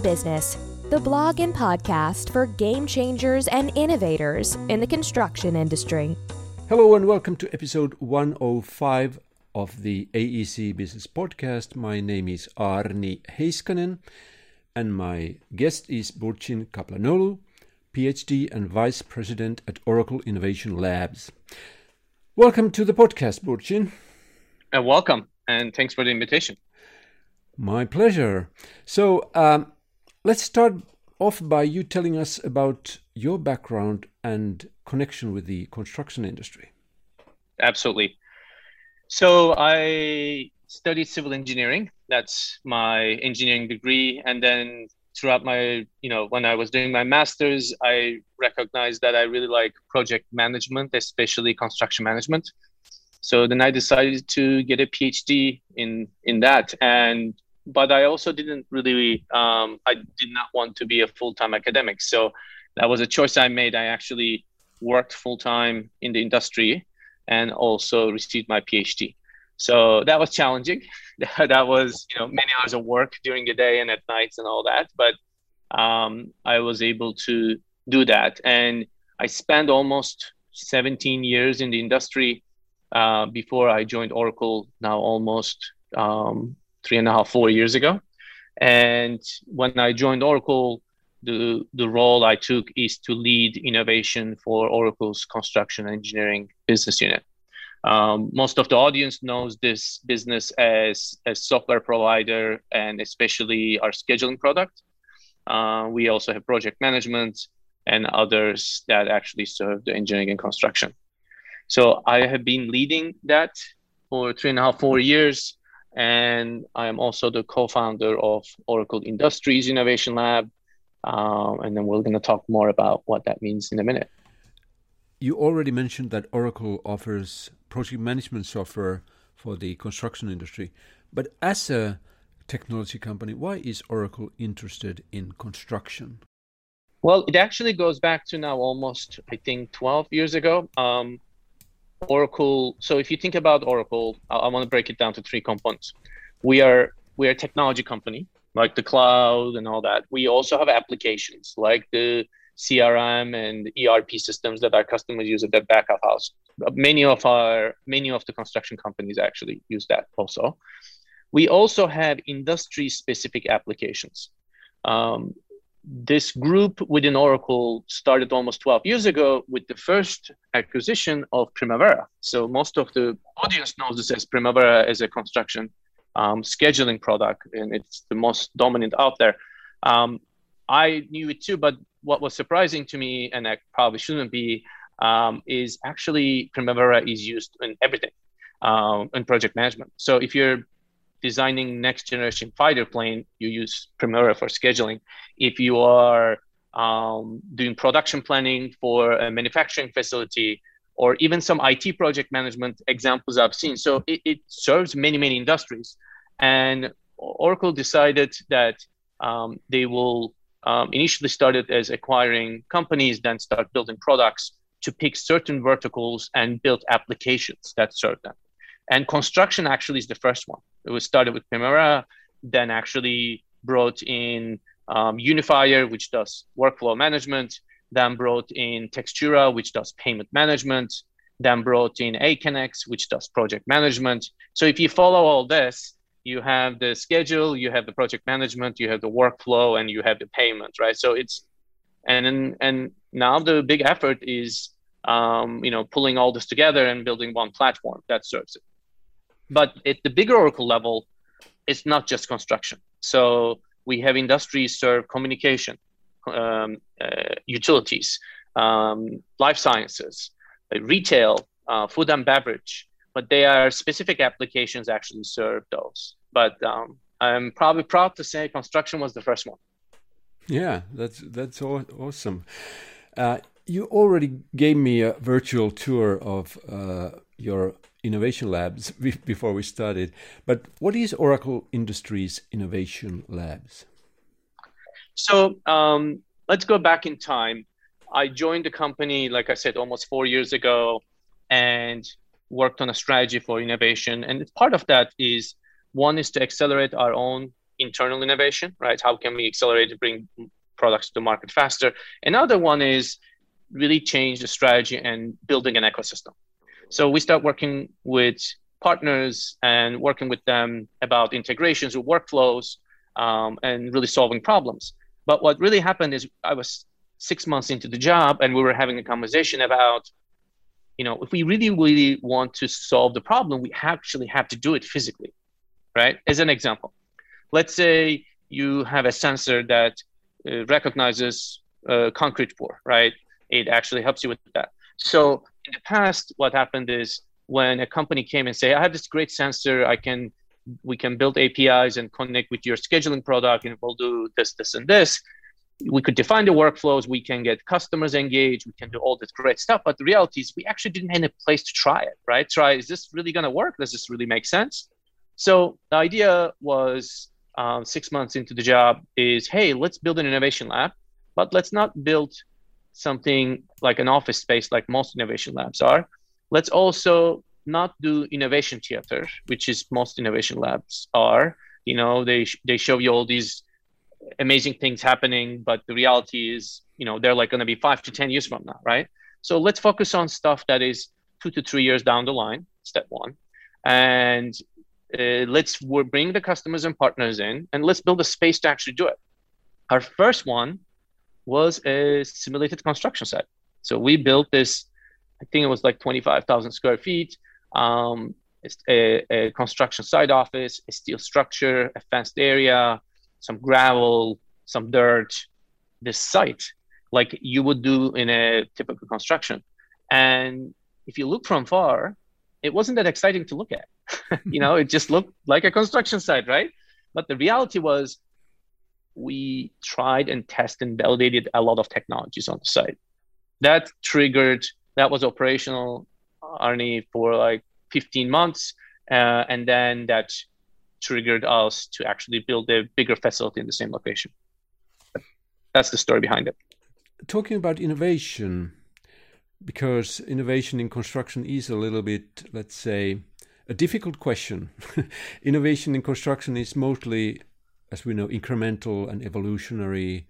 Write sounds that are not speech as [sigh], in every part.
AEC Business, the blog and podcast for game changers and innovators in the construction industry. Hello and welcome to episode 105 of the AEC Business Podcast. My name is Aarni Heiskanen and my guest is Burcin Kaplanoglu, PhD and Vice President at Oracle Innovation Labs. Welcome to the podcast, Burcin. Uh, welcome and thanks for the invitation. My pleasure. So, um, let's start off by you telling us about your background and connection with the construction industry. Absolutely. So, I studied civil engineering. That's my engineering degree. And then throughout my, you know, when I was doing my master's, I recognized that I really like project management, especially construction management. So then I decided to get a PhD in in that, and but I also didn't really, um, I did not want to be a full time academic. So that was a choice I made. I actually worked full time in the industry and also received my PhD. So that was challenging. [laughs] that was, you know, many hours of work during the day and at nights and all that. But um, I was able to do that. And I spent almost 17 years in the industry uh, before I joined Oracle now almost um, three and a half, four years ago. And when I joined Oracle, the, the role I took is to lead innovation for Oracle's construction engineering business unit. Um, most of the audience knows this business as a software provider and especially our scheduling product. Uh, we also have project management and others that actually serve the engineering and construction. So I have been leading that for three and a half, four years and I am also the co-founder of Oracle Industries Innovation Lab. Um, and then we're going to talk more about what that means in a minute. You already mentioned that Oracle offers project management software for the construction industry, but as a technology company, why is Oracle interested in construction? Well, it actually goes back to now almost, I think, 12 years ago. Um, Oracle. So if you think about Oracle, I, I want to break it down to three components. We are we are a technology company, like the cloud and all that. We also have applications like the CRM and ERP systems that our customers use at their back of house. Many of our many of the construction companies actually use that also. We also have industry specific applications. Um, this group within Oracle started almost 12 years ago with the first acquisition of Primavera. So most of the audience knows this as Primavera as a construction um, scheduling product, and it's the most dominant out there. Um, I knew it too, but what was surprising to me, and I probably shouldn't be, um, is actually Primavera is used in everything um, in project management. So if you're designing next generation fighter plane, you use Primavera for scheduling. If you are um, doing production planning for a manufacturing facility, or even some IT project management examples I've seen. So it, it serves many, many industries. And Oracle decided that um, they will um, initially started as acquiring companies, then start building products to pick certain verticals and build applications that serve them. And construction actually is the first one. It was started with Primavera, then actually brought in um, Unifier, which does workflow management, then brought in Textura, which does payment management, then brought in Aconex, which does project management. So if you follow all this, you have the schedule, you have the project management, you have the workflow, and you have the payment, right? So it's and and now the big effort is um, you know pulling all this together and building one platform that serves it. But at the bigger Oracle level, it's not just construction. So we have industries serve communication, um, uh, utilities, um, life sciences, uh, retail, uh, food and beverage, but they are specific applications actually serve those. But um, I'm probably proud to say construction was the first one. Yeah, that's that's awesome. You already gave me a virtual tour of uh, your innovation labs [laughs] before we started. But what is Oracle Industries Innovation Labs? So um, let's go back in time. I joined the company, like I said, almost four years ago, and worked on a strategy for innovation. And part of that is one is to accelerate our own internal innovation, right? How can we accelerate to bring products to market faster? Another one is really change the strategy and building an ecosystem. So we start working with partners and working with them about integrations or workflows um, and really solving problems. But what really happened is I was six months into the job and we were having a conversation about, you know, if we really, really want to solve the problem, we actually have to do it physically, right? As an example, let's say you have a sensor that uh, recognizes uh, concrete pour, right? It actually helps you with that. So in the past, what happened is when a company came and say, I have this great sensor, I can we can build APIs and connect with your scheduling product and we'll do this, this, and this. We could define the workflows, we can get customers engaged, we can do all this great stuff. But the reality is we actually didn't have a place to try it, right? Try, is this really gonna work? Does this really make sense? So the idea was um, six months into the job is, hey, let's build an innovation lab, but let's not build something like an office space like most innovation labs are. Let's also not do innovation theater, which is most innovation labs are. You know, they they show you all these amazing things happening, but the reality is, you know, they're like going to be five to ten years from now, right? So let's focus on stuff that is two to three years down the line. Step one, and uh, let's bring the customers and partners in, and let's build a space to actually do it. Our first one was a simulated construction site. So we built this. I think it was like 25,000 square feet um, a, a, construction site office, a steel structure, a fenced area, some gravel, some dirt, this site, like you would do in a typical construction. And if you look from far, it wasn't that exciting to look at. [laughs] you know, it just looked like a construction site, right? But the reality was we tried and tested and validated a lot of technologies on the site. That triggered, that was operational Aarni for like 15 months, uh, and then that triggered us to actually build a bigger facility in the same location. That's the story behind it. Talking about innovation, because innovation in construction is a little bit, let's say, a difficult question. [laughs] innovation in construction is mostly, as we know, incremental and evolutionary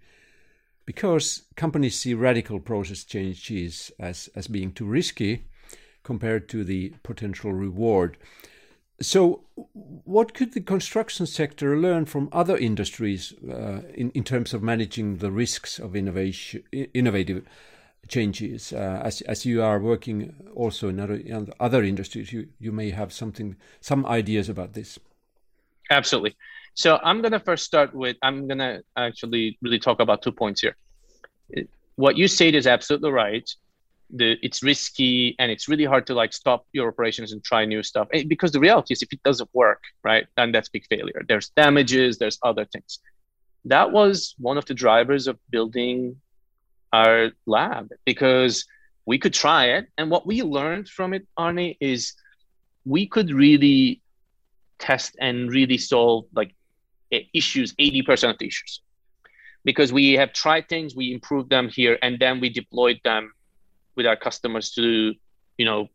because companies see radical process changes as, as being too risky compared to the potential reward. So, what could the construction sector learn from other industries uh, in, in terms of managing the risks of innovation, innovative changes? Uh, as, as you are working also in other, in other industries, you, you may have something, some ideas about this. Absolutely. So, I'm going to first start with I'm going to actually really talk about two points here. What you said is absolutely right. The it's risky and it's really hard to like stop your operations and try new stuff eh, because the reality is if it doesn't work right then that's big failure. There's damages there's other things. That was one of the drivers of building our lab because we could try it. And what we learned from it Aarni is we could really test and really solve like issues 80% of the issues. Because we have tried things we improved them here and then we deployed them with our customers to you know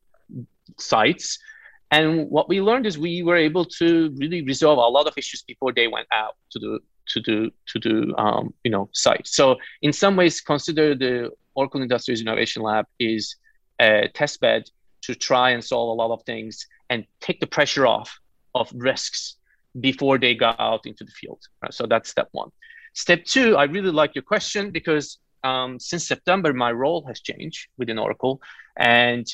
sites. And what we learned is we were able to really resolve a lot of issues before they went out to the to do to the um, you know site. So in some ways consider the oracle industries innovation lab is a test bed to try and solve a lot of things and take the pressure off of risks before they go out into the field so that's step one step two i really like your question because um, since September, my role has changed within Oracle. And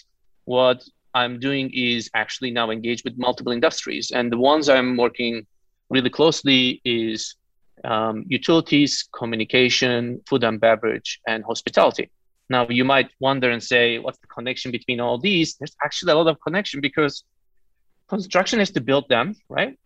what I'm doing is actually now engaged with multiple industries. And the ones I'm working really closely is um, utilities, communication, food and beverage, and hospitality. Now, you might wonder and say, what's the connection between all these? There's actually a lot of connection because construction has to build them, right?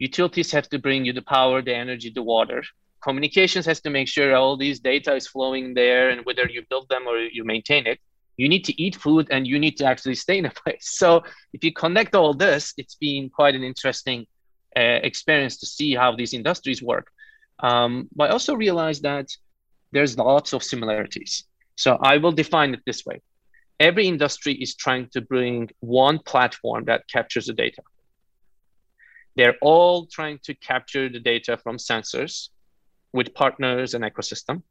Utilities have to bring you the power, the energy, the water. Communications has to make sure all these data is flowing there and whether you build them or you maintain it. You need to eat food and you need to actually stay in a [laughs] place. So if you connect all this it's been quite an interesting uh, experience to see how these industries work. Um, but i also realized that there's lots of similarities. So i will define it this way. Every industry is trying to bring one platform that captures the data They're all trying to capture the data from sensors with partners and ecosystem.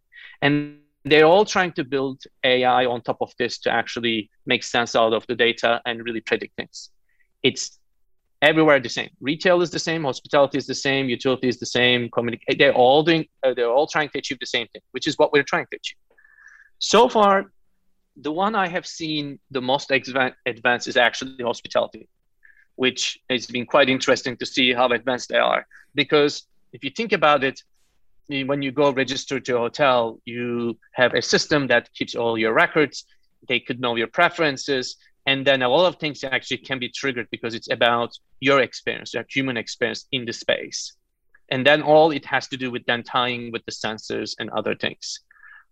And they're all trying to build AI on top of this to actually make sense out of the data and really predict things. It's everywhere the same. Retail is the same, hospitality is the same, utility is the same. They're all doing. Uh, they're all trying to achieve the same thing, which is what we're trying to achieve. So far, the one I have seen the most advanced is actually hospitality, which has been quite interesting to see how advanced they are. Because if you think about it, when you go register to a hotel, you have a system that keeps all your records. They could know your preferences and then a lot of things actually can be triggered because it's about your experience your human experience in the space and then all it has to do with then tying with the sensors and other things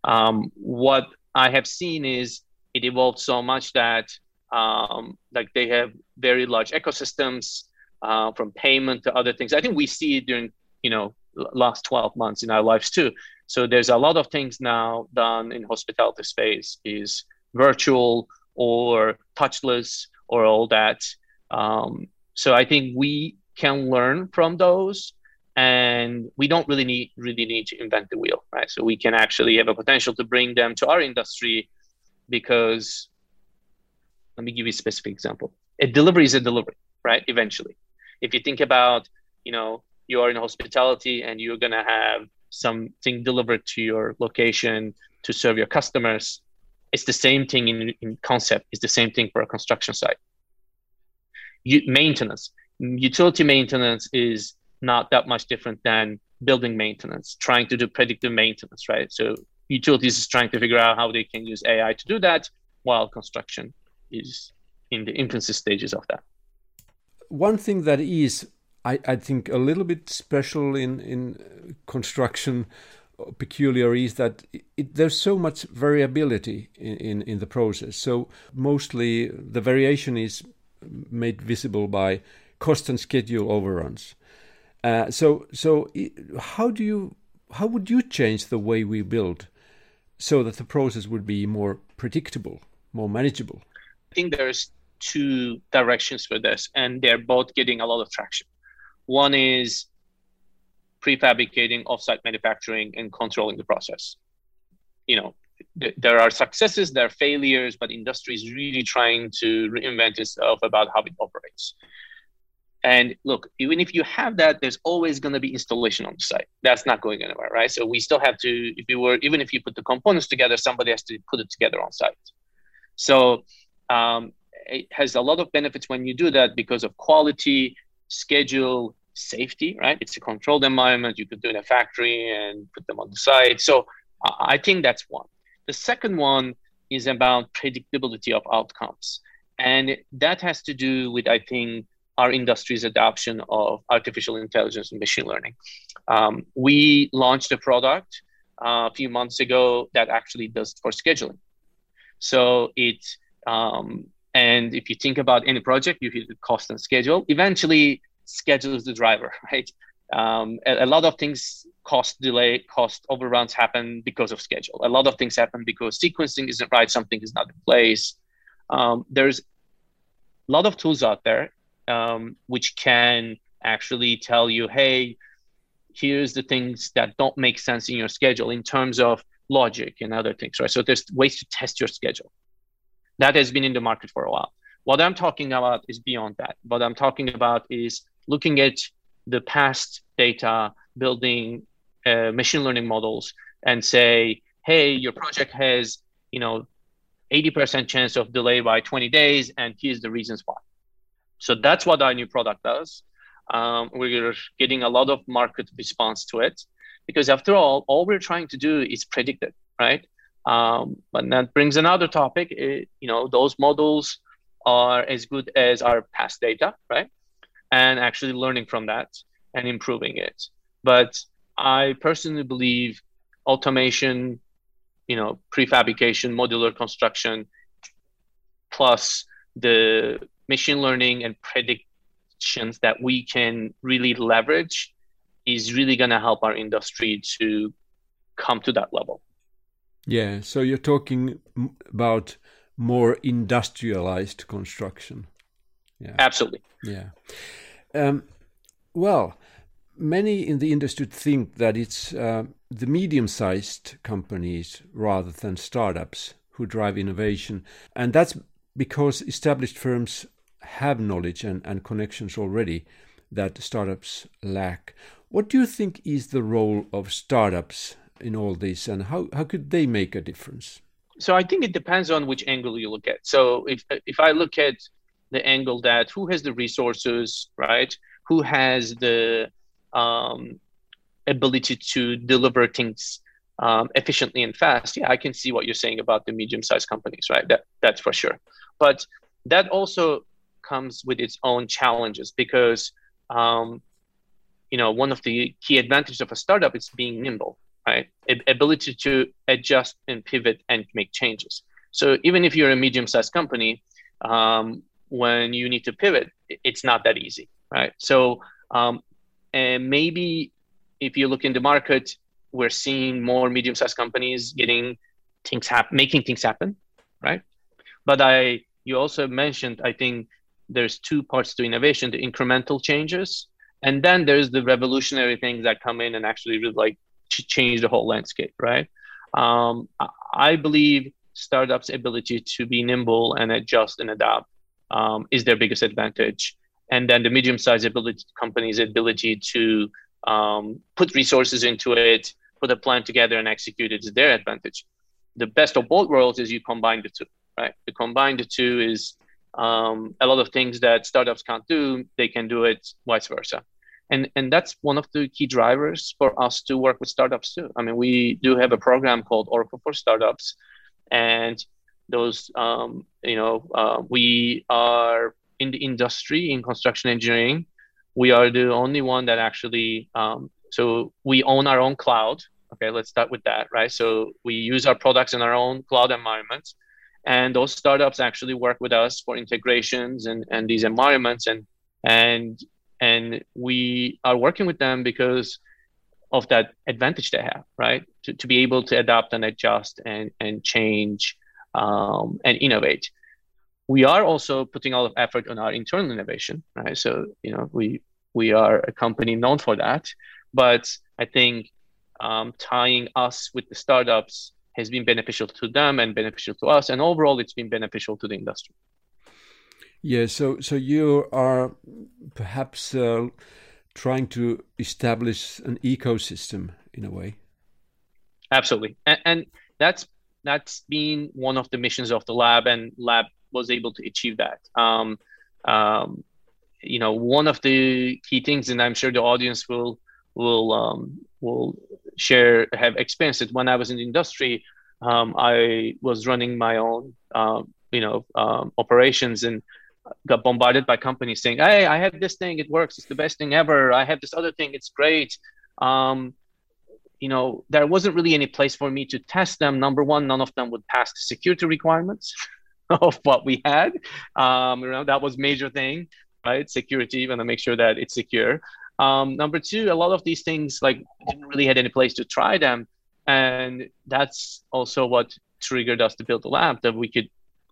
um, what i have seen is it evolved so much that um, like they have very large ecosystems uh, from payment to other things. I think we see it during you know last 12 months in our lives too. So there's a lot of things now done in hospitality space is virtual or touchless or all that. Um, so I think we can learn from those and we don't really need really need to invent the wheel right? So we can actually have a potential to bring them to our industry because let me give you a specific example a delivery is a delivery right eventually if you think about you know you are in hospitality and you're going to have something delivered to your location to serve your customers it's the same thing in, in concept. It's the same thing for a construction site. You, maintenance, utility maintenance is not that much different than building maintenance, trying to do predictive maintenance, right? So utilities is trying to figure out how they can use AI to do that, while construction is in the infancy stages of that. One thing that is, I, I think, a little bit special in in construction peculiar is that it, there's so much variability in, in, in, the process. So mostly the variation is made visible by cost and schedule overruns. Uh, so so how do you how would you change the way we build so that the process would be more predictable, more manageable? I think there's two directions for this, and they're both getting a lot of traction. One is prefabricating, offsite manufacturing, and controlling the process. You know, th- there are successes, there are failures, but industry is really trying to reinvent itself about how it operates. And look, even if you have that, there's always going to be installation on the site. That's not going anywhere, right? So we still have to, if you were, even if you put the components together, somebody has to put it together on site. So um, it has a lot of benefits when you do that because of quality, schedule, safety, right? It's a controlled environment. You could do in a factory and put them on the site. So I think that's one. The second one is about predictability of outcomes. And that has to do with, I think, our industry's adoption of artificial intelligence and machine learning. Um, we launched a product uh, a few months ago that actually does for scheduling. So it, um, and if you think about any project, you hit the cost and schedule. Eventually, schedule is the driver, [laughs] right? Um, a, a, lot of things cost delay, cost overruns happen because of schedule. A lot of things happen because sequencing isn't right, something is not in place. Um, there's a lot of tools out there um, which can actually tell you, hey, here's the things that don't make sense in your schedule in terms of logic and other things, right? So there's ways to test your schedule. That has been in the market for a while. What I'm talking about is beyond that. What I'm talking about is looking at the past data, building uh, machine learning models, and say, hey, your project has, you know, 80% chance of delay by 20 days, and here's the reasons why. So that's what our new product does. Um, we're getting a lot of market response to it because after all, all we're trying to do is predict it, right? Um, but that brings another topic. It, you know, those models are as good as our past data, right? and actually learning from that and improving it. But I personally believe automation, you know, prefabrication, modular construction, plus the machine learning and predictions that we can really leverage is really going to help our industry to come to that level. Yeah, so you're talking about more industrialized construction. Yeah. Absolutely. Yeah. Um, Well, many in the industry think that it's uh, the medium sized companies rather than startups who drive innovation. And that's because established firms have knowledge and, and connections already that startups lack. What do you think is the role of startups in all this and how, how could they make a difference? So I think it depends on which angle you look at. So if if I look at the angle that who has the resources, right? Who has the um, ability to deliver things um, efficiently and fast? Yeah, I can see what you're saying about the medium-sized companies, right? That that's for sure. But that also comes with its own challenges because um, you know one of the key advantages of a startup is being nimble right? Ability to adjust and pivot and make changes. So even if you're a medium-sized company um, when you need to pivot it's not that easy right? So um, and maybe if you look in the market we're seeing more medium-sized companies getting things happen making things happen right? But i you also mentioned i think there's two parts to innovation the incremental changes and then there's the revolutionary things that come in and actually really like change the whole landscape right? Um, i believe startups ability to be nimble and adjust and adapt um, is their biggest advantage. And then the medium-sized ability companies ability to um, put resources into it put a plan together and execute it is their advantage. The best of both worlds is you combine the two right? The combine the two is um, a lot of things that startups can't do, they can do it vice versa. And, and that's one of the key drivers for us to work with startups too. I mean, we do have a program called Oracle for Startups, and those, um, you know, uh, we are in the industry in construction engineering. We are the only one that actually, um, so we own our own cloud. Okay, let's start with that, right? So we use our products in our own cloud environments and those startups actually work with us for integrations and, and these environments and and and we are working with them because of that advantage they have right? To, to be able to adapt and adjust and and change um, and innovate. We are also putting a lot of effort on our internal innovation right? So you know we we are a company known for that but i think um, tying us with the startups has been beneficial to them and beneficial to us, and overall, it's been beneficial to the industry. Yeah, so so you are perhaps uh, trying to establish an ecosystem in a way. Absolutely, and, and that's that's been one of the missions of the lab, and lab was able to achieve that. Um, um, you know, one of the key things, and I'm sure the audience will will um, will share have experienced it. When I was in the industry, um, I was running my own um, you know um, operations and got bombarded by companies saying, "Hey, I have this thing. It works. It's the best thing ever. I have this other thing. It's great." Um, you know, there wasn't really any place for me to test them. Number one, none of them would pass the security requirements [laughs] of what we had. Um, you know, that was major thing, right? Security, want to make sure that it's secure. Um, number two, a lot of these things like didn't really had any place to try them, and that's also what triggered us to build the lab that we could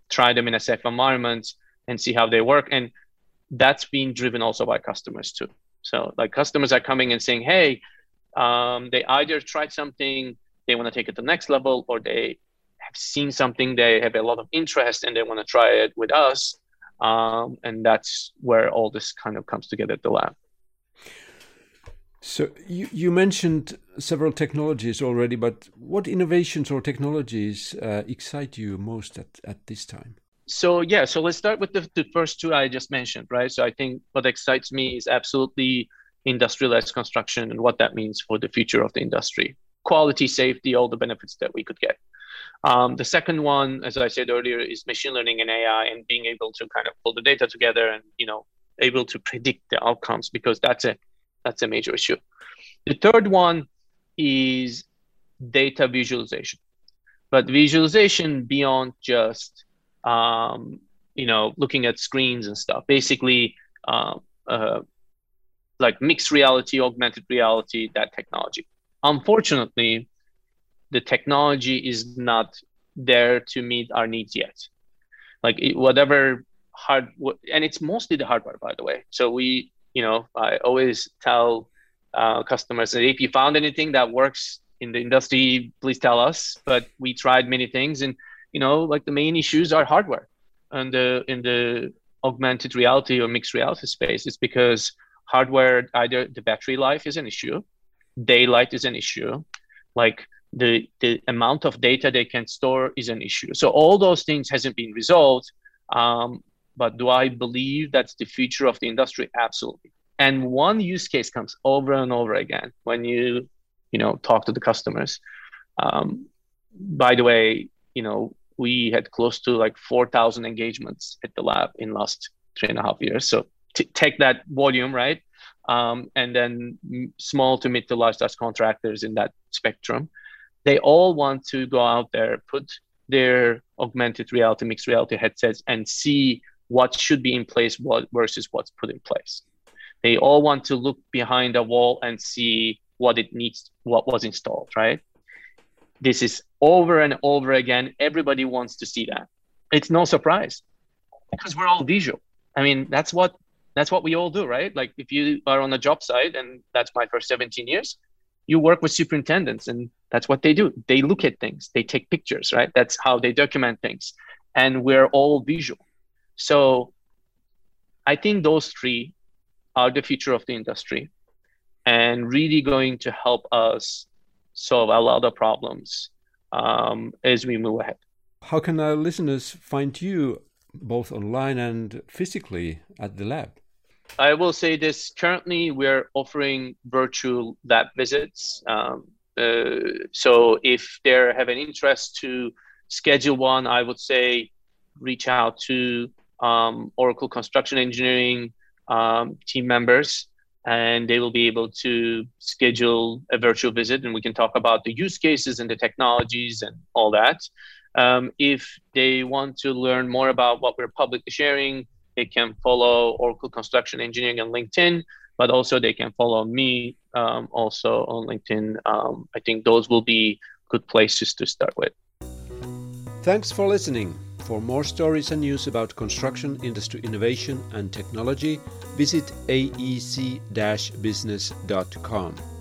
try them in a safe environment and see how they work. And that's being driven also by customers too. So like customers are coming and saying, hey, um, they either tried something, they want to take it to the next level, or they have seen something, they have a lot of interest and they want to try it with us. Um, and that's where all this kind of comes together at the lab. So you, you mentioned several technologies already, but what innovations or technologies uh, excite you most at, at this time? So yeah, so let's start with the, the first two I just mentioned, right? So I think what excites me is absolutely industrialized construction and what that means for the future of the industry. Quality, safety, all the benefits that we could get. Um, the second one, as I said earlier, is machine learning and AI and being able to kind of pull the data together and you know able to predict the outcomes because that's a that's a major issue. The third one is data visualization, but visualization beyond just um, you know looking at screens and stuff. Basically, uh, uh, like mixed reality, augmented reality, that technology. Unfortunately, the technology is not there to meet our needs yet. Like whatever hard, and it's mostly the hardware, by the way. So we you know, I always tell uh, customers that if you found anything that works in the industry, please tell us. But we tried many things, and you know, like the main issues are hardware, and the in the augmented reality or mixed reality space, it's because hardware either the battery life is an issue, daylight is an issue, like the the amount of data they can store is an issue. So all those things hasn't been resolved. Um, but do I believe that's the future of the industry? Absolutely. And one use case comes over and over again when you you know talk to the customers. Um, by the way, you know we had close to like 4,000 engagements at the lab in last three and a half years. So t- take that volume, right? Um, and then small to mid to large contractors in that spectrum they all want to go out there, put their augmented reality, mixed reality headsets, and see what should be in place what, versus what's put in place. They all want to look behind a wall and see what it needs, what was installed, right? This is over and over again. Everybody wants to see that. It's no surprise because we're all visual. I mean, that's what that's what we all do, right? Like if you are on a job site, and that's my first 17 years, you work with superintendents and that's what they do they look at things they take pictures right that's how they document things and we're all visual so i think those three are the future of the industry and really going to help us solve a lot of problems um, as we move ahead. How can our listeners find you both online and physically at the lab? I will say this. Currently, we're offering virtual lab visits. Um, uh, so if they have an interest to schedule one, I would say reach out to um, Oracle Construction Engineering um, team members and they will be able to schedule a virtual visit and we can talk about the use cases and the technologies and all that. Um, if they want to learn more about what we're publicly sharing, they can follow Oracle Construction Engineering on LinkedIn, but also they can follow me um, also on LinkedIn. Um, I think those will be good places to start with. Thanks for listening. For more stories and news about construction industry innovation and technology, visit aec-business.com.